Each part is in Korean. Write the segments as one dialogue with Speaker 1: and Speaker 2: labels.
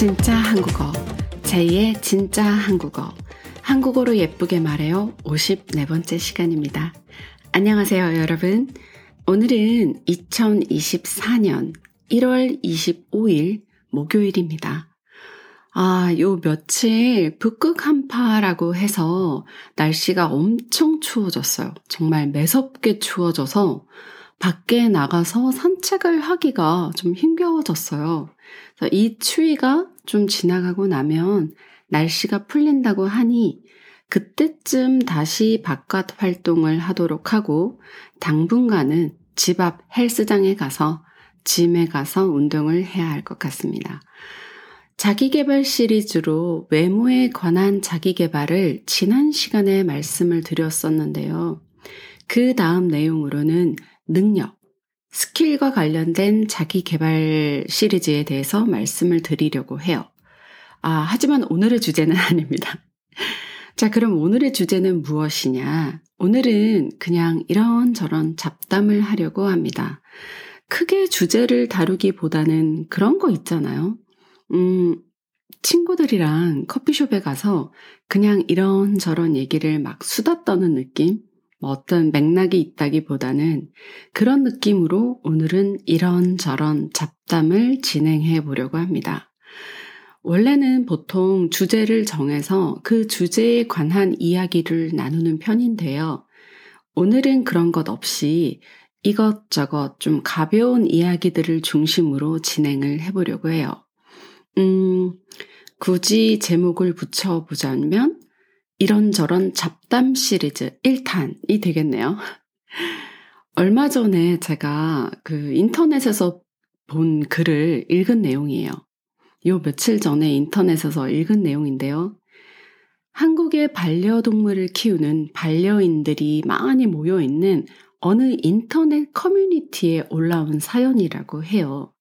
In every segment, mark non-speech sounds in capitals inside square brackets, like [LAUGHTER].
Speaker 1: 진짜 한국어. 제2의 진짜 한국어. 한국어로 예쁘게 말해요. 54번째 시간입니다. 안녕하세요, 여러분. 오늘은 2024년 1월 25일 목요일입니다. 아, 요 며칠 북극 한파라고 해서 날씨가 엄청 추워졌어요. 정말 매섭게 추워져서 밖에 나가서 산책을 하기가 좀 힘겨워졌어요. 이 추위가 좀 지나가고 나면 날씨가 풀린다고 하니 그때쯤 다시 바깥 활동을 하도록 하고 당분간은 집 앞 헬스장에 가서 짐에 가서 운동을 해야 할 것 같습니다. 자기개발 시리즈로 외모에 관한 자기개발을 지난 시간에 말씀을 드렸었는데요. 그 다음 내용으로는 능력, 스킬과 관련된 자기 개발 시리즈에 대해서 말씀을 드리려고 해요. 아, 하지만 오늘의 주제는 [LAUGHS] 아닙니다. 자, 그럼 오늘의 주제는 무엇이냐? 오늘은 그냥 이런저런 잡담을 하려고 합니다. 크게 주제를 다루기보다는 그런 거 있잖아요. 음, 친구들이랑 커피숍에 가서 그냥 이런저런 얘기를 막 수다 떠는 느낌? 뭐 어떤 맥락이 있다기보다는 그런 느낌으로 오늘은 이런저런 잡담을 진행해 보려고 합니다. 원래는 보통 주제를 정해서 그 주제에 관한 이야기를 나누는 편인데요. 오늘은 그런 것 없이 이것저것 좀 가벼운 이야기들을 중심으로 진행을 해보려고 해요. 음, 굳이 제목을 붙여보자면 이런저런 잡담 시리즈 1탄이 되겠네요. 얼마 전에 제가 그 인터넷에서 본 글을 읽은 내용이에요. 요 며칠 전에 인터넷에서 읽은 내용인데요. 한국의 반려동물을 키우는 반려인들이 많이 모여 있는 어느 인터넷 커뮤니티에 올라온 사연이라고 해요.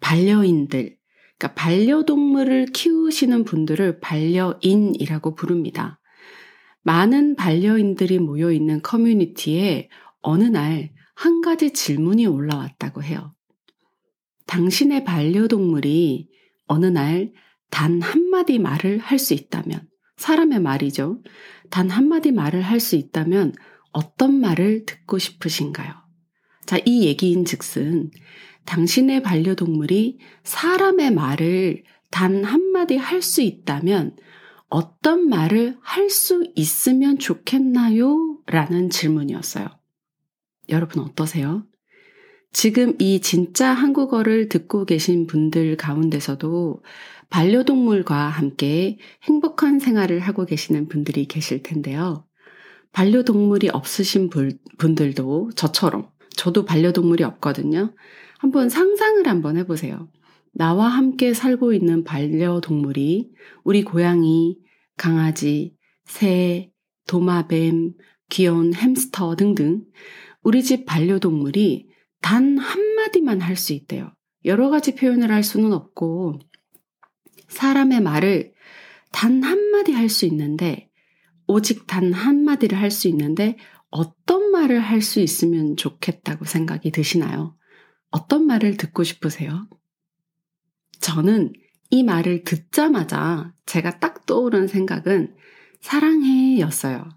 Speaker 1: 반려인들, 그러니까 반려동물을 키우시는 분들을 반려인이라고 부릅니다. 많은 반려인들이 모여 있는 커뮤니티에 어느 날 한 가지 질문이 올라왔다고 해요. 당신의 반려동물이 어느 날 단 한마디 말을 할 수 있다면, 사람의 말이죠. 단 한마디 말을 할 수 있다면 어떤 말을 듣고 싶으신가요? 자, 이 얘기인 즉슨 당신의 반려동물이 사람의 말을 단 한마디 할 수 있다면 어떤 말을 할 수 있으면 좋겠나요? 라는 질문이었어요. 여러분 어떠세요? 지금 이 진짜 한국어를 듣고 계신 분들 가운데서도 반려동물과 함께 행복한 생활을 하고 계시는 분들이 계실 텐데요. 반려동물이 없으신 분들도 저처럼, 저도 반려동물이 없거든요. 한번 상상을 한번 해보세요. 나와 함께 살고 있는 반려동물이 우리 고양이, 강아지, 새, 도마뱀, 귀여운 햄스터 등등 우리 집 반려동물이 단 한마디만 할 수 있대요. 여러 가지 표현을 할 수는 없고 사람의 말을 단 한마디 할 수 있는데 오직 단 한마디를 할 수 있는데 어떤 말을 할 수 있으면 좋겠다고 생각이 드시나요? 어떤 말을 듣고 싶으세요? 저는 이 말을 듣자마자 제가 딱 떠오른 생각은 사랑해 였어요.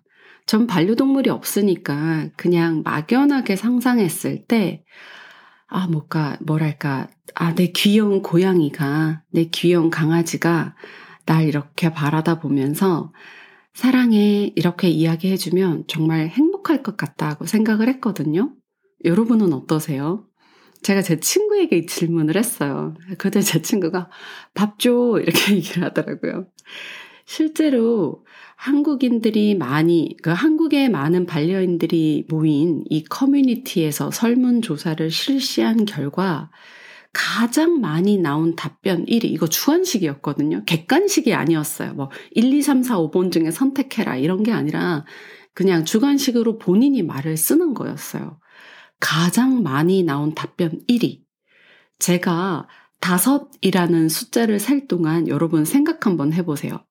Speaker 1: 전 반려동물이 없으니까 그냥 막연하게 상상했을 때, 아, 뭔가, 뭐랄까, 아, 내 귀여운 고양이가, 내 귀여운 강아지가 날 이렇게 바라다 보면서 사랑해, 이렇게 이야기해주면 정말 행복할 것 같다고 생각을 했거든요. 여러분은 어떠세요? 제가 제 친구에게 질문을 했어요. 그때 제 친구가 밥 줘! 이렇게 [LAUGHS] 얘기를 하더라고요. 실제로 한국인들이 많이, 그 한국의 많은 반려인들이 모인 이 커뮤니티에서 설문조사를 실시한 결과 가장 많이 나온 답변 1위, 이거 주관식이었거든요. 객관식이 아니었어요. 뭐 1, 2, 3, 4, 5번 중에 선택해라 이런 게 아니라 그냥 주관식으로 본인이 말을 쓰는 거였어요. 가장 많이 나온 답변 1위. 제가 다섯이라는 숫자를 셀 동안 여러분 생각 한번 해보세요.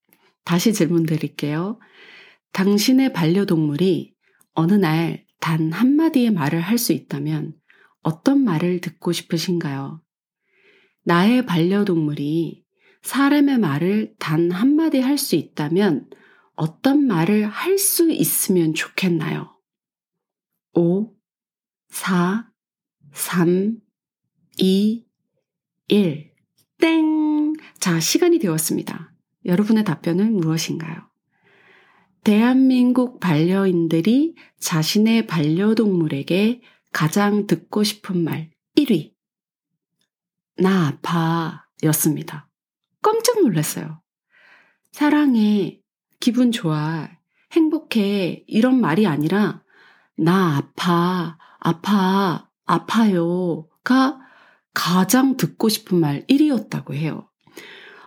Speaker 1: 다시 질문 드릴게요. 당신의 반려동물이 어느 날 단 한마디의 말을 할 수 있다면 어떤 말을 듣고 싶으신가요? 나의 반려동물이 사람의 말을 단 한마디 할 수 있다면 어떤 말을 할 수 있으면 좋겠나요? 5, 4, 3, 2, 1. 땡! 자, 시간이 되었습니다. 여러분의 답변은 무엇인가요? 대한민국 반려인들이 자신의 반려동물에게 가장 듣고 싶은 말 1위. 나 아파 였습니다. 깜짝 놀랐어요. 사랑해, 기분 좋아, 행복해 이런 말이 아니라 나 아파, 아파, 아파요가 가장 듣고 싶은 말 1위였다고 해요.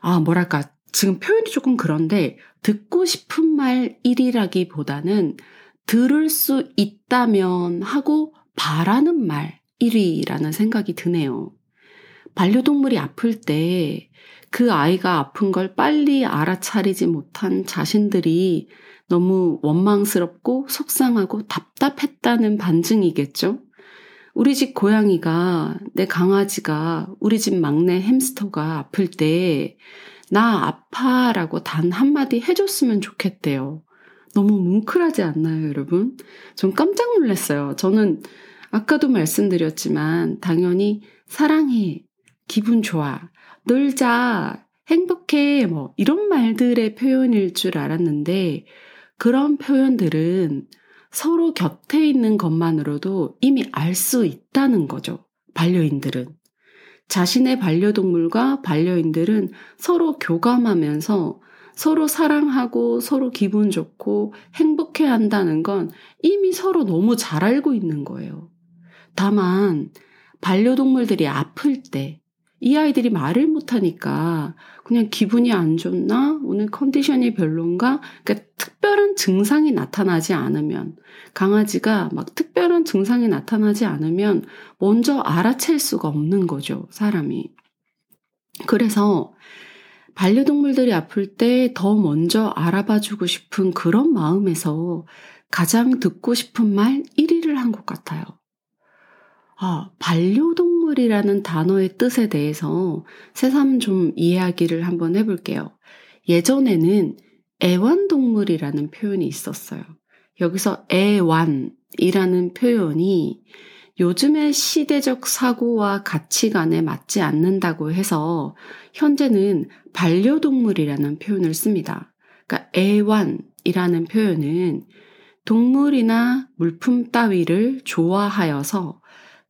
Speaker 1: 아, 뭐랄까. 지금 표현이 조금 그런데 듣고 싶은 말 1위라기 보다는 들을 수 있다면 하고 바라는 말 1위라는 생각이 드네요. 반려동물이 아플 때 그 아이가 아픈 걸 빨리 알아차리지 못한 자신들이 너무 원망스럽고 속상하고 답답했다는 반증이겠죠? 우리 집 고양이가, 내 강아지가, 우리 집 막내 햄스터가 아플 때, 나 아파 라고 단 한마디 해줬으면 좋겠대요. 너무 뭉클하지 않나요, 여러분? 전 깜짝 놀랐어요. 저는 아까도 말씀드렸지만, 당연히 사랑해, 기분 좋아, 놀자, 행복해, 뭐, 이런 말들의 표현일 줄 알았는데, 그런 표현들은 서로 곁에 있는 것만으로도 이미 알 수 있다는 거죠. 반려인들은. 자신의 반려동물과 반려인들은 서로 교감하면서 서로 사랑하고 서로 기분 좋고 행복해 한다는 건 이미 서로 너무 잘 알고 있는 거예요. 다만, 반려동물들이 아플 때, 이 아이들이 말을 못하니까 그냥 기분이 안 좋나? 오늘 컨디션이 별론가? 그러니까 특별한 증상이 나타나지 않으면, 강아지가 막 특별한 증상이 나타나지 않으면 먼저 알아챌 수가 없는 거죠, 사람이. 그래서 반려동물들이 아플 때 더 먼저 알아봐 주고 싶은 그런 마음에서 가장 듣고 싶은 말 1위를 한 것 같아요. 아, 반려동물이라는 단어의 뜻에 대해서 새삼 좀 이야기를 한번 해볼게요. 예전에는 애완동물이라는 표현이 있었어요. 여기서 애완이라는 표현이 요즘의 시대적 사고와 가치관에 맞지 않는다고 해서 현재는 반려동물이라는 표현을 씁니다. 그러니까 애완이라는 표현은 동물이나 물품 따위를 좋아하여서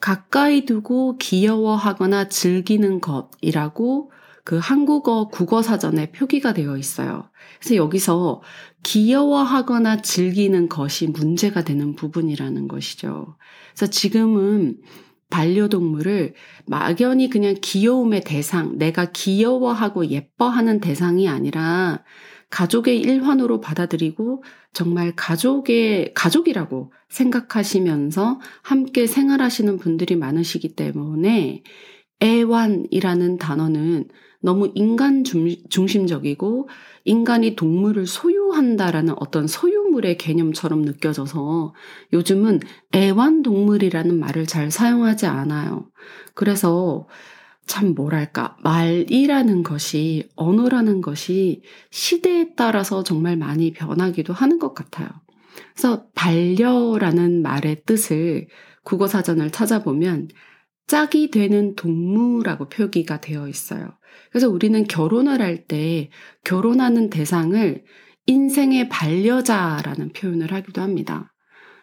Speaker 1: 가까이 두고 귀여워하거나 즐기는 것이라고 그 한국어 국어 사전에 표기가 되어 있어요. 그래서 여기서 귀여워하거나 즐기는 것이 문제가 되는 부분이라는 것이죠. 그래서 지금은 반려동물을 막연히 그냥 귀여움의 대상, 내가 귀여워하고 예뻐하는 대상이 아니라 가족의 일환으로 받아들이고 정말 가족의, 가족이라고 생각하시면서 함께 생활하시는 분들이 많으시기 때문에 애완이라는 단어는 너무 인간 중심적이고 인간이 동물을 소유한다라는 어떤 소유물의 개념처럼 느껴져서 요즘은 애완동물이라는 말을 잘 사용하지 않아요. 그래서 참 뭐랄까, 말이라는 것이, 언어라는 것이 시대에 따라서 정말 많이 변하기도 하는 것 같아요. 그래서 반려라는 말의 뜻을 국어 사전을 찾아보면 짝이 되는 동무라고 표기가 되어 있어요. 그래서 우리는 결혼을 할 때 결혼하는 대상을 인생의 반려자라는 표현을 하기도 합니다.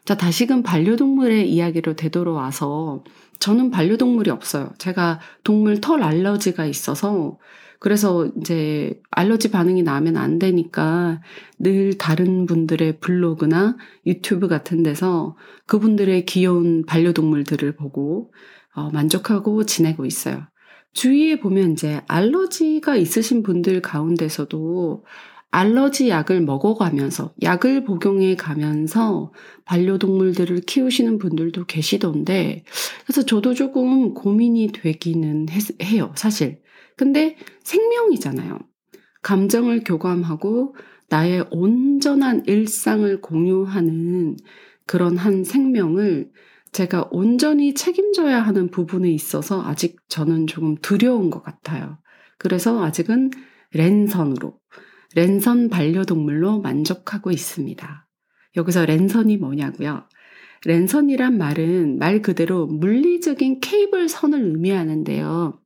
Speaker 1: 자, 다시금 반려동물의 이야기로 되돌아와서 저는 반려동물이 없어요. 제가 동물 털 알러지가 있어서 그래서 이제 알러지 반응이 나면 안 되니까 늘 다른 분들의 블로그나 유튜브 같은 데서 그분들의 귀여운 반려동물들을 보고 어, 만족하고 지내고 있어요. 주위에 보면 이제 알러지가 있으신 분들 가운데서도 알러지 약을 먹어가면서 약을 복용해 가면서 반려동물들을 키우시는 분들도 계시던데 그래서 저도 조금 고민이 되기는 해요 사실 근데 생명이잖아요 감정을 교감하고 나의 온전한 일상을 공유하는 그런 한 생명을 제가 온전히 책임져야 하는 부분에 있어서 아직 저는 조금 두려운 것 같아요. 그래서 아직은 랜선으로, 랜선 반려동물로 만족하고 있습니다. 여기서 랜선이 뭐냐고요? 랜선이란 말은 말 그대로 물리적인 케이블 선을 의미하는데요.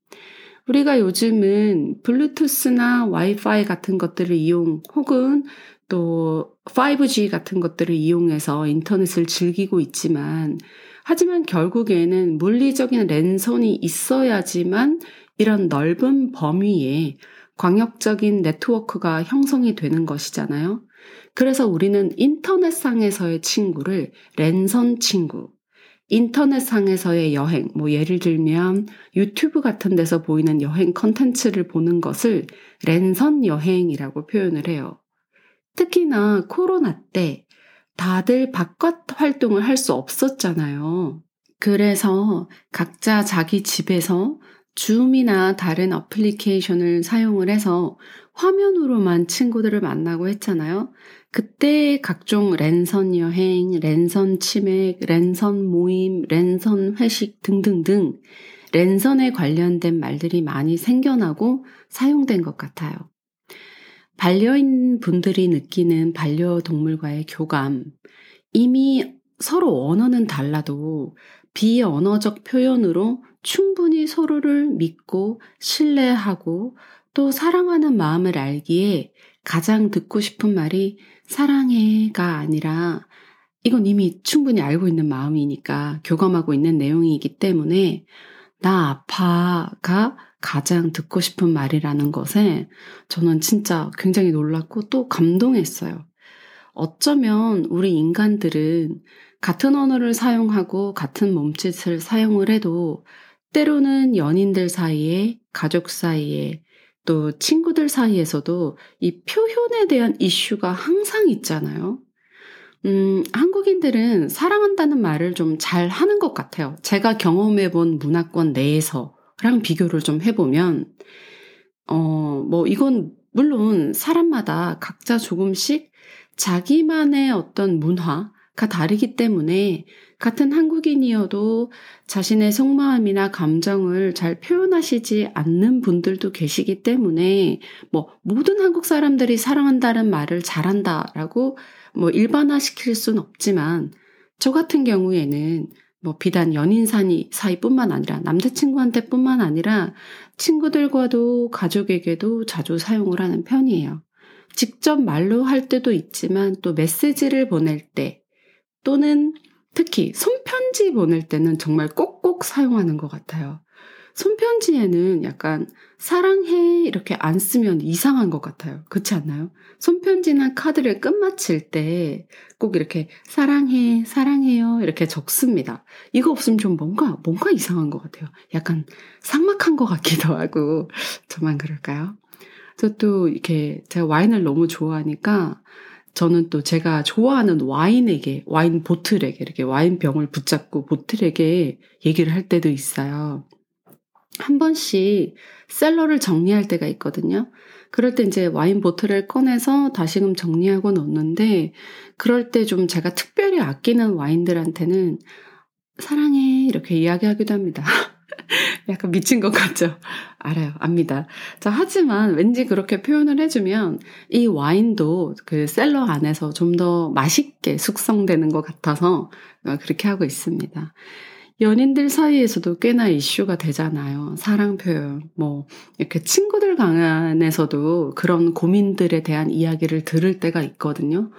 Speaker 1: 우리가 요즘은 블루투스나 와이파이 같은 것들을 이용 혹은 또 5G 같은 것들을 이용해서 인터넷을 즐기고 있지만 하지만 결국에는 물리적인 랜선이 있어야지만 이런 넓은 범위에 광역적인 네트워크가 형성이 되는 것이잖아요. 그래서 우리는 인터넷상에서의 친구를 랜선 친구, 인터넷상에서의 여행, 뭐 예를 들면 유튜브 같은 데서 보이는 여행 컨텐츠를 보는 것을 랜선 여행이라고 표현을 해요. 특히나 코로나 때 다들 바깥 활동을 할 수 없었잖아요. 그래서 각자 자기 집에서 줌이나 다른 어플리케이션을 사용을 해서 화면으로만 친구들을 만나고 했잖아요. 그때 각종 랜선 여행, 랜선 치맥, 랜선 모임, 랜선 회식 등등등 랜선에 관련된 말들이 많이 생겨나고 사용된 것 같아요. 반려인 분들이 느끼는 반려동물과의 교감, 이미 서로 언어는 달라도 비언어적 표현으로 충분히 서로를 믿고 신뢰하고 또 사랑하는 마음을 알기에 가장 듣고 싶은 말이 사랑해가 아니라 이건 이미 충분히 알고 있는 마음이니까 교감하고 있는 내용이기 때문에 나 아파가 가장 듣고 싶은 말이라는 것에 저는 진짜 굉장히 놀랐고 또 감동했어요. 어쩌면 우리 인간들은 같은 언어를 사용하고 같은 몸짓을 사용을 해도 때로는 연인들 사이에, 가족 사이에, 또 친구들 사이에서도 이 표현에 대한 이슈가 항상 있잖아요. 음, 한국인들은 사랑한다는 말을 좀 잘 하는 것 같아요. 제가 경험해 본 문화권 내에서랑 비교를 좀 해보면, 어, 뭐, 이건 물론 사람마다 각자 조금씩 자기만의 어떤 문화가 다르기 때문에 같은 한국인이어도 자신의 속마음이나 감정을 잘 표현하시지 않는 분들도 계시기 때문에 뭐 모든 한국 사람들이 사랑한다는 말을 잘한다라고 뭐 일반화 시킬 수는 없지만 저 같은 경우에는 뭐 비단 연인 사이 사이뿐만 아니라 남자친구한테뿐만 아니라 친구들과도 가족에게도 자주 사용을 하는 편이에요. 직접 말로 할 때도 있지만 또 메시지를 보낼 때 또는 특히 손편지 보낼 때는 정말 꼭꼭 사용하는 것 같아요. 손편지에는 약간 사랑해 이렇게 안 쓰면 이상한 것 같아요. 그렇지 않나요? 손편지나 카드를 끝마칠 때 꼭 이렇게 사랑해, 사랑해요 이렇게 적습니다. 이거 없으면 좀 뭔가 뭔가 이상한 것 같아요. 약간 삭막한 것 같기도 하고 저만 그럴까요? 저 또 이렇게 제가 와인을 너무 좋아하니까 저는 또 제가 좋아하는 와인에게, 와인 보틀에게, 이렇게 와인병을 붙잡고 보틀에게 얘기를 할 때도 있어요. 한 번씩 셀러를 정리할 때가 있거든요. 그럴 때 이제 와인 보틀을 꺼내서 다시금 정리하고 넣는데, 그럴 때 좀 제가 특별히 아끼는 와인들한테는 사랑해, 이렇게 이야기하기도 합니다. [LAUGHS] [LAUGHS] 약간 미친 것 같죠? 알아요. 압니다. 자, 하지만 왠지 그렇게 표현을 해주면 이 와인도 그 셀러 안에서 좀 더 맛있게 숙성되는 것 같아서 그렇게 하고 있습니다. 연인들 사이에서도 꽤나 이슈가 되잖아요. 사랑 표현. 뭐, 이렇게 친구들 간에서도 그런 고민들에 대한 이야기를 들을 때가 있거든요.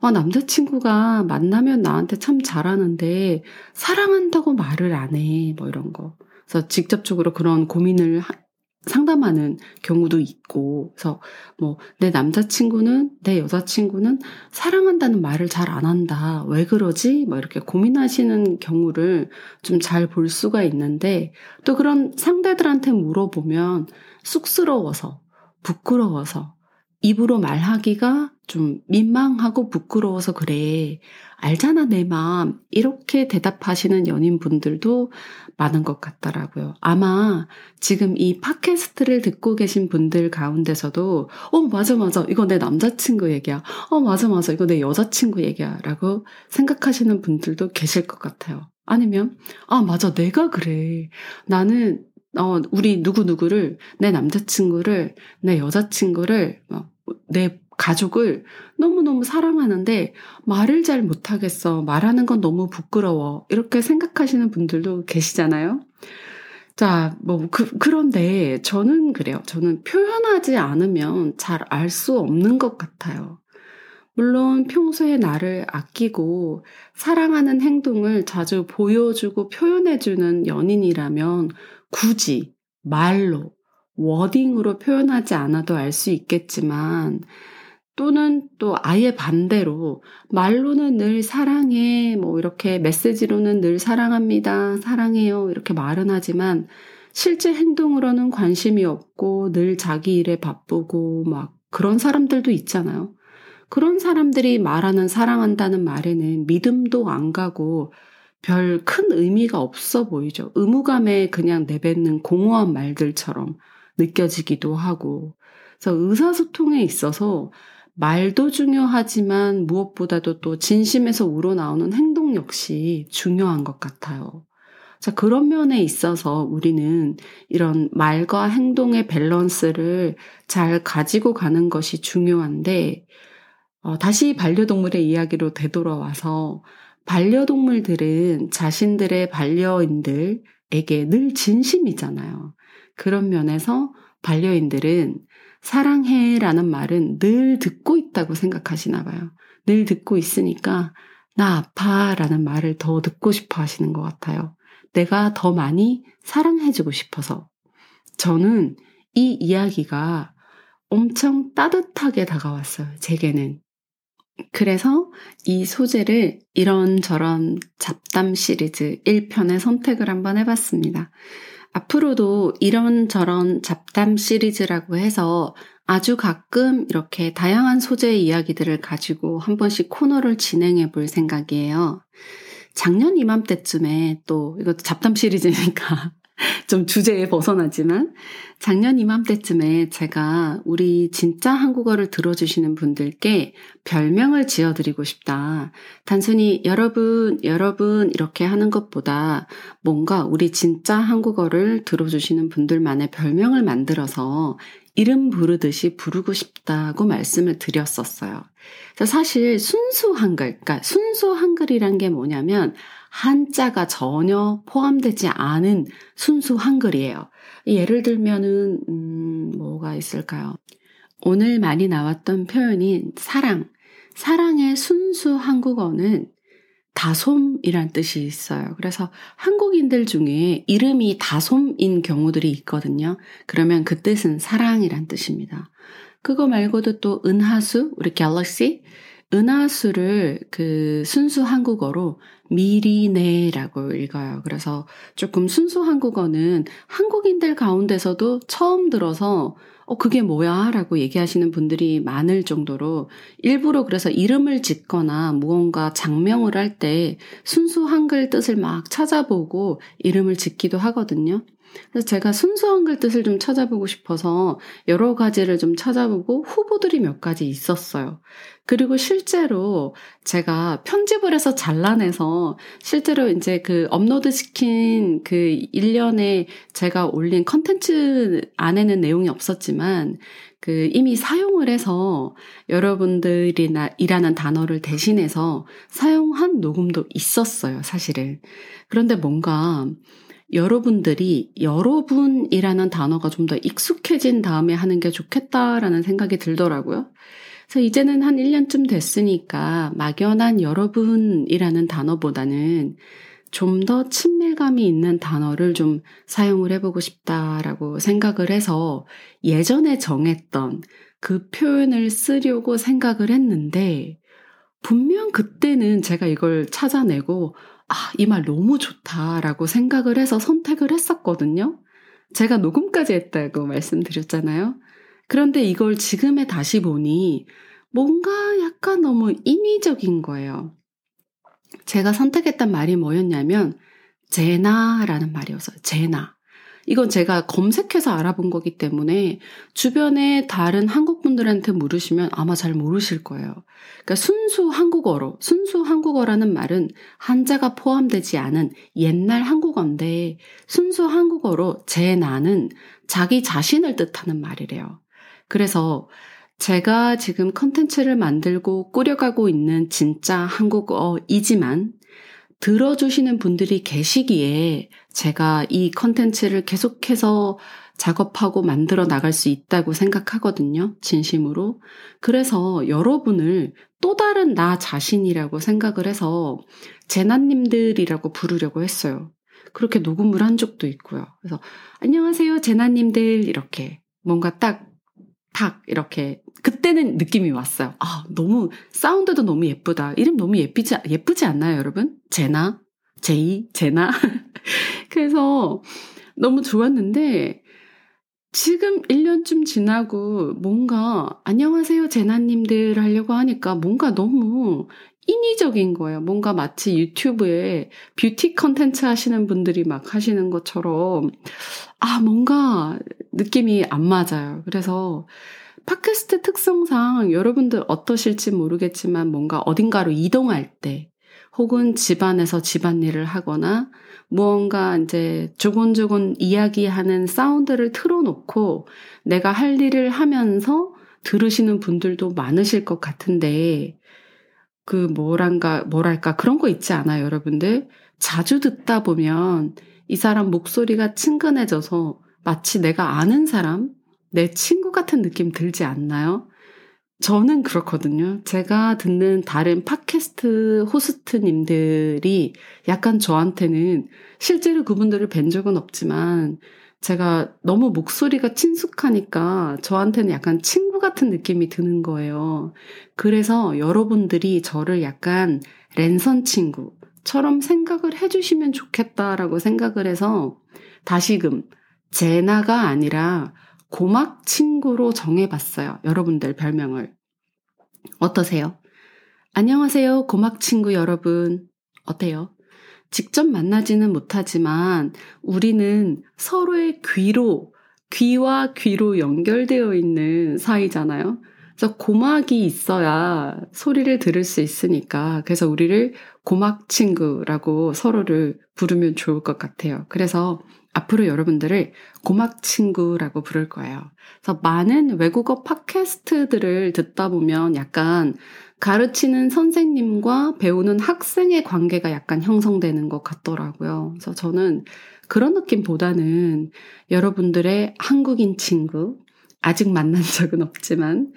Speaker 1: 어, 남자친구가 만나면 나한테 참 잘하는데 사랑한다고 말을 안 해. 뭐 이런 거. 그래서 직접적으로 그런 고민을 하, 상담하는 경우도 있고, 그래서 뭐, 내 남자친구는, 내 여자친구는 사랑한다는 말을 잘 안 한다. 왜 그러지? 뭐 이렇게 고민하시는 경우를 좀 잘 볼 수가 있는데, 또 그런 상대들한테 물어보면 쑥스러워서, 부끄러워서, 입으로 말하기가 좀 민망하고 부끄러워서 그래. 알잖아, 내 마음. 이렇게 대답하시는 연인분들도 많은 것 같더라고요. 아마 지금 이 팟캐스트를 듣고 계신 분들 가운데서도, 어, 맞아, 맞아. 이거 내 남자친구 얘기야. 어, 맞아, 맞아. 이거 내 여자친구 얘기야. 라고 생각하시는 분들도 계실 것 같아요. 아니면, 아, 맞아. 내가 그래. 나는 어, 우리 누구누구를, 내 남자친구를, 내 여자친구를, 어, 내 가족을 너무너무 사랑하는데 말을 잘 못하겠어. 말하는 건 너무 부끄러워. 이렇게 생각하시는 분들도 계시잖아요. 자, 뭐, 그, 그런데 저는 그래요. 저는 표현하지 않으면 잘 알 수 없는 것 같아요. 물론 평소에 나를 아끼고 사랑하는 행동을 자주 보여주고 표현해주는 연인이라면 굳이 말로, 워딩으로 표현하지 않아도 알 수 있겠지만 또는 또 아예 반대로 말로는 늘 사랑해 뭐 이렇게 메시지로는 늘 사랑합니다 사랑해요 이렇게 말은 하지만 실제 행동으로는 관심이 없고 늘 자기 일에 바쁘고 막 그런 사람들도 있잖아요. 그런 사람들이 말하는 사랑한다는 말에는 믿음도 안 가고 별 큰 의미가 없어 보이죠. 의무감에 그냥 내뱉는 공허한 말들처럼 느껴지기도 하고. 그래서 의사소통에 있어서 말도 중요하지만 무엇보다도 또 진심에서 우러나오는 행동 역시 중요한 것 같아요. 자, 그런 면에 있어서 우리는 이런 말과 행동의 밸런스를 잘 가지고 가는 것이 중요한데, 어, 다시 반려동물의 이야기로 되돌아와서 반려동물들은 자신들의 반려인들에게 늘 진심이잖아요. 그런 면에서 반려인들은 사랑해 라는 말은 늘 듣고 있다고 생각하시나 봐요. 늘 듣고 있으니까 나 아파 라는 말을 더 듣고 싶어 하시는 것 같아요. 내가 더 많이 사랑해주고 싶어서. 저는 이 이야기가 엄청 따뜻하게 다가왔어요. 제게는. 그래서 이 소재를 이런저런 잡담 시리즈 1편에 선택을 한번 해봤습니다. 앞으로도 이런저런 잡담 시리즈라고 해서 아주 가끔 이렇게 다양한 소재의 이야기들을 가지고 한 번씩 코너를 진행해 볼 생각이에요. 작년 이맘때쯤에 또 이것도 잡담 시리즈니까 [LAUGHS] 좀 주제에 벗어나지만 작년 이맘때쯤에 제가 우리 진짜 한국어를 들어주시는 분들께 별명을 지어드리고 싶다. 단순히 여러분, 여러분 이렇게 하는 것보다 뭔가 우리 진짜 한국어를 들어주시는 분들만의 별명을 만들어서 이름 부르듯이 부르고 싶다고 말씀을 드렸었어요. 사실 순수 한글, 그러니까 순수 한글이란 게 뭐냐면 한자가 전혀 포함되지 않은 순수 한글이에요. 예를 들면은 음, 뭐가 있을까요? 오늘 많이 나왔던 표현인 사랑. 사랑의 순수 한국어는 다솜이란 뜻이 있어요. 그래서 한국인들 중에 이름이 다솜인 경우들이 있거든요. 그러면 그 뜻은 사랑이란 뜻입니다. 그거 말고도 또 은하수, 우리 갤럭시, 은하수를 그 순수 한국어로 미리네라고 읽어요. 그래서 조금 순수 한국어는 한국인들 가운데서도 처음 들어서 어, 그게 뭐야? 라고 얘기하시는 분들이 많을 정도로 일부러 그래서 이름을 짓거나 무언가 장명을 할 때 순수 한글 뜻을 막 찾아보고 이름을 짓기도 하거든요. 그래서 제가 순수 한 글 뜻을 좀 찾아보고 싶어서 여러 가지를 좀 찾아보고 후보들이 몇 가지 있었어요. 그리고 실제로 제가 편집을 해서 잘라내서 실제로 이제 그 업로드 시킨 그 1년에 제가 올린 컨텐츠 안에는 내용이 없었지만 그 이미 사용을 해서 여러분들이 나 일하는 단어를 대신해서 사용한 녹음도 있었어요, 사실은. 그런데 뭔가 여러분들이 여러분이라는 단어가 좀 더 익숙해진 다음에 하는 게 좋겠다라는 생각이 들더라고요. 그래서 이제는 한 1년쯤 됐으니까 막연한 여러분이라는 단어보다는 좀 더 친밀감이 있는 단어를 좀 사용을 해보고 싶다라고 생각을 해서 예전에 정했던 그 표현을 쓰려고 생각을 했는데 분명 그때는 제가 이걸 찾아내고 아, 이 말 너무 좋다라고 생각을 해서 선택을 했었거든요. 제가 녹음까지 했다고 말씀드렸잖아요. 그런데 이걸 지금에 다시 보니 뭔가 약간 너무 인위적인 거예요. 제가 선택했던 말이 뭐였냐면 제나라는 말이었어요. 제나. 이건 제가 검색해서 알아본 거기 때문에 주변에 다른 한국 분들한테 물으시면 아마 잘 모르실 거예요. 그러니까 순수 한국어로, 순수 한국어라는 말은 한자가 포함되지 않은 옛날 한국어인데 순수 한국어로 제 나는 자기 자신을 뜻하는 말이래요. 그래서 제가 지금 컨텐츠를 만들고 꾸려가고 있는 진짜 한국어이지만 들어주시는 분들이 계시기에 제가 이 컨텐츠를 계속해서 작업하고 만들어 나갈 수 있다고 생각하거든요. 진심으로. 그래서 여러분을 또 다른 나 자신이라고 생각을 해서 제나님들이라고 부르려고 했어요. 그렇게 녹음을 한 적도 있고요. 그래서 안녕하세요, 제나님들 이렇게 뭔가 딱, 탁 이렇게 그때는 느낌이 왔어요. 아, 너무 사운드도 너무 예쁘다. 이름 너무 예쁘지 예쁘지 않나요, 여러분? 제나, 제이, 제나. [LAUGHS] 그래서 너무 좋았는데 지금 1년쯤 지나고 뭔가 안녕하세요 제나님들 하려고 하니까 뭔가 너무 인위적인 거예요. 뭔가 마치 유튜브에 뷰티 컨텐츠 하시는 분들이 막 하시는 것처럼 아 뭔가 느낌이 안 맞아요. 그래서 팟캐스트 특성상 여러분들 어떠실지 모르겠지만 뭔가 어딘가로 이동할 때 혹은 집안에서 집안일을 하거나 무언가 이제 조곤조곤 이야기하는 사운드를 틀어놓고 내가 할 일을 하면서 들으시는 분들도 많으실 것 같은데 그 뭐란가 뭐랄까 그런 거 있지 않아요 여러분들? 자주 듣다 보면 이 사람 목소리가 친근해져서 마치 내가 아는 사람 내 친구 같은 느낌 들지 않나요? 저는 그렇거든요. 제가 듣는 다른 팟캐스트 호스트님들이 약간 저한테는 실제로 그분들을 뵌 적은 없지만 제가 너무 목소리가 친숙하니까 저한테는 약간 친구 같은 느낌이 드는 거예요. 그래서 여러분들이 저를 약간 랜선 친구처럼 생각을 해주시면 좋겠다라고 생각을 해서 다시금 제나가 아니라 고막 친구로 정해봤어요. 여러분들 별명을. 어떠세요? 안녕하세요. 고막 친구 여러분. 어때요? 직접 만나지는 못하지만 우리는 서로의 귀로, 귀와 귀로 연결되어 있는 사이잖아요. 그래서 고막이 있어야 소리를 들을 수 있으니까. 그래서 우리를 고막 친구라고 서로를 부르면 좋을 것 같아요. 그래서 앞으로 여러분들을 고막 친구라고 부를 거예요. 그래서 많은 외국어 팟캐스트들을 듣다 보면 약간 가르치는 선생님과 배우는 학생의 관계가 약간 형성되는 것 같더라고요. 그래서 저는 그런 느낌보다는 여러분들의 한국인 친구, 아직 만난 적은 없지만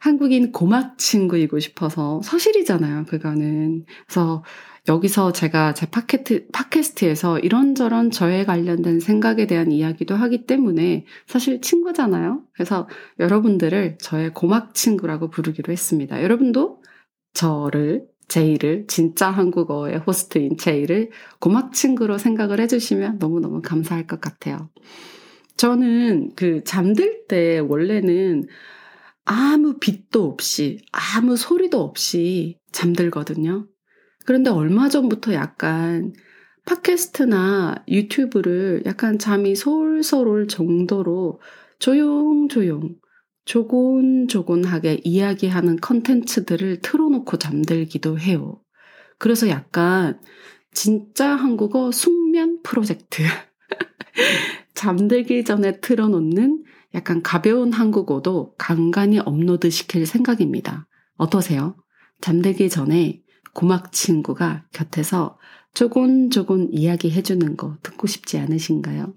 Speaker 1: 한국인 고막 친구이고 싶어서 서실이잖아요, 그거는. 그래서 여기서 제가 제 팟캐트, 팟캐스트에서 이런저런 저에 관련된 생각에 대한 이야기도 하기 때문에 사실 친구잖아요. 그래서 여러분들을 저의 고막 친구라고 부르기로 했습니다. 여러분도 저를 제이를 진짜 한국어의 호스트인 제이를 고막 친구로 생각을 해주시면 너무너무 감사할 것 같아요. 저는 그 잠들 때 원래는 아무 빛도 없이, 아무 소리도 없이 잠들거든요. 그런데 얼마 전부터 약간 팟캐스트나 유튜브를 약간 잠이 솔솔 올 정도로 조용조용, 조곤조곤하게 이야기하는 컨텐츠들을 틀어놓고 잠들기도 해요. 그래서 약간 진짜 한국어 숙면 프로젝트. [LAUGHS] 잠들기 전에 틀어놓는 약간 가벼운 한국어도 간간히 업로드 시킬 생각입니다. 어떠세요? 잠들기 전에 고막 친구가 곁에서 조곤조곤 이야기해주는 거 듣고 싶지 않으신가요?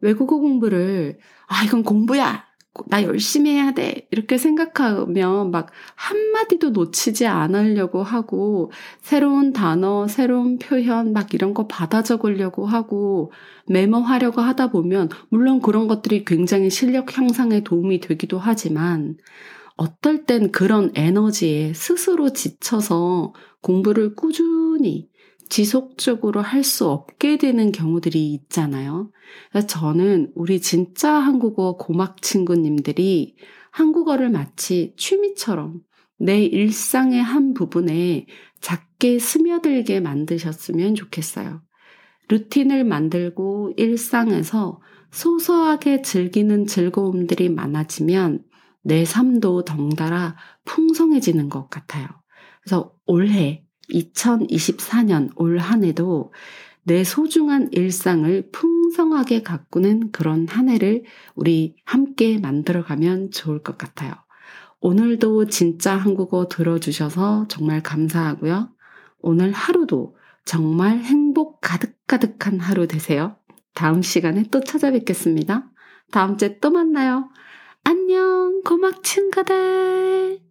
Speaker 1: 외국어 공부를, 아, 이건 공부야! 나 열심히 해야 돼! 이렇게 생각하면 막 한마디도 놓치지 않으려고 하고, 새로운 단어, 새로운 표현, 막 이런 거 받아 적으려고 하고, 메모하려고 하다 보면, 물론 그런 것들이 굉장히 실력 향상에 도움이 되기도 하지만, 어떨 땐 그런 에너지에 스스로 지쳐서 공부를 꾸준히 지속적으로 할 수 없게 되는 경우들이 있잖아요. 저는 우리 진짜 한국어 고막 친구님들이 한국어를 마치 취미처럼 내 일상의 한 부분에 작게 스며들게 만드셨으면 좋겠어요. 루틴을 만들고 일상에서 소소하게 즐기는 즐거움들이 많아지면 내 삶도 덩달아 풍성해지는 것 같아요. 그래서 올해 2024년 올 한 해도 내 소중한 일상을 풍성하게 가꾸는 그런 한 해를 우리 함께 만들어가면 좋을 것 같아요. 오늘도 진짜 한국어 들어주셔서 정말 감사하고요. 오늘 하루도 정말 행복 가득가득한 하루 되세요. 다음 시간에 또 찾아뵙겠습니다. 다음 주에 또 만나요. 안녕, 고막 친구들!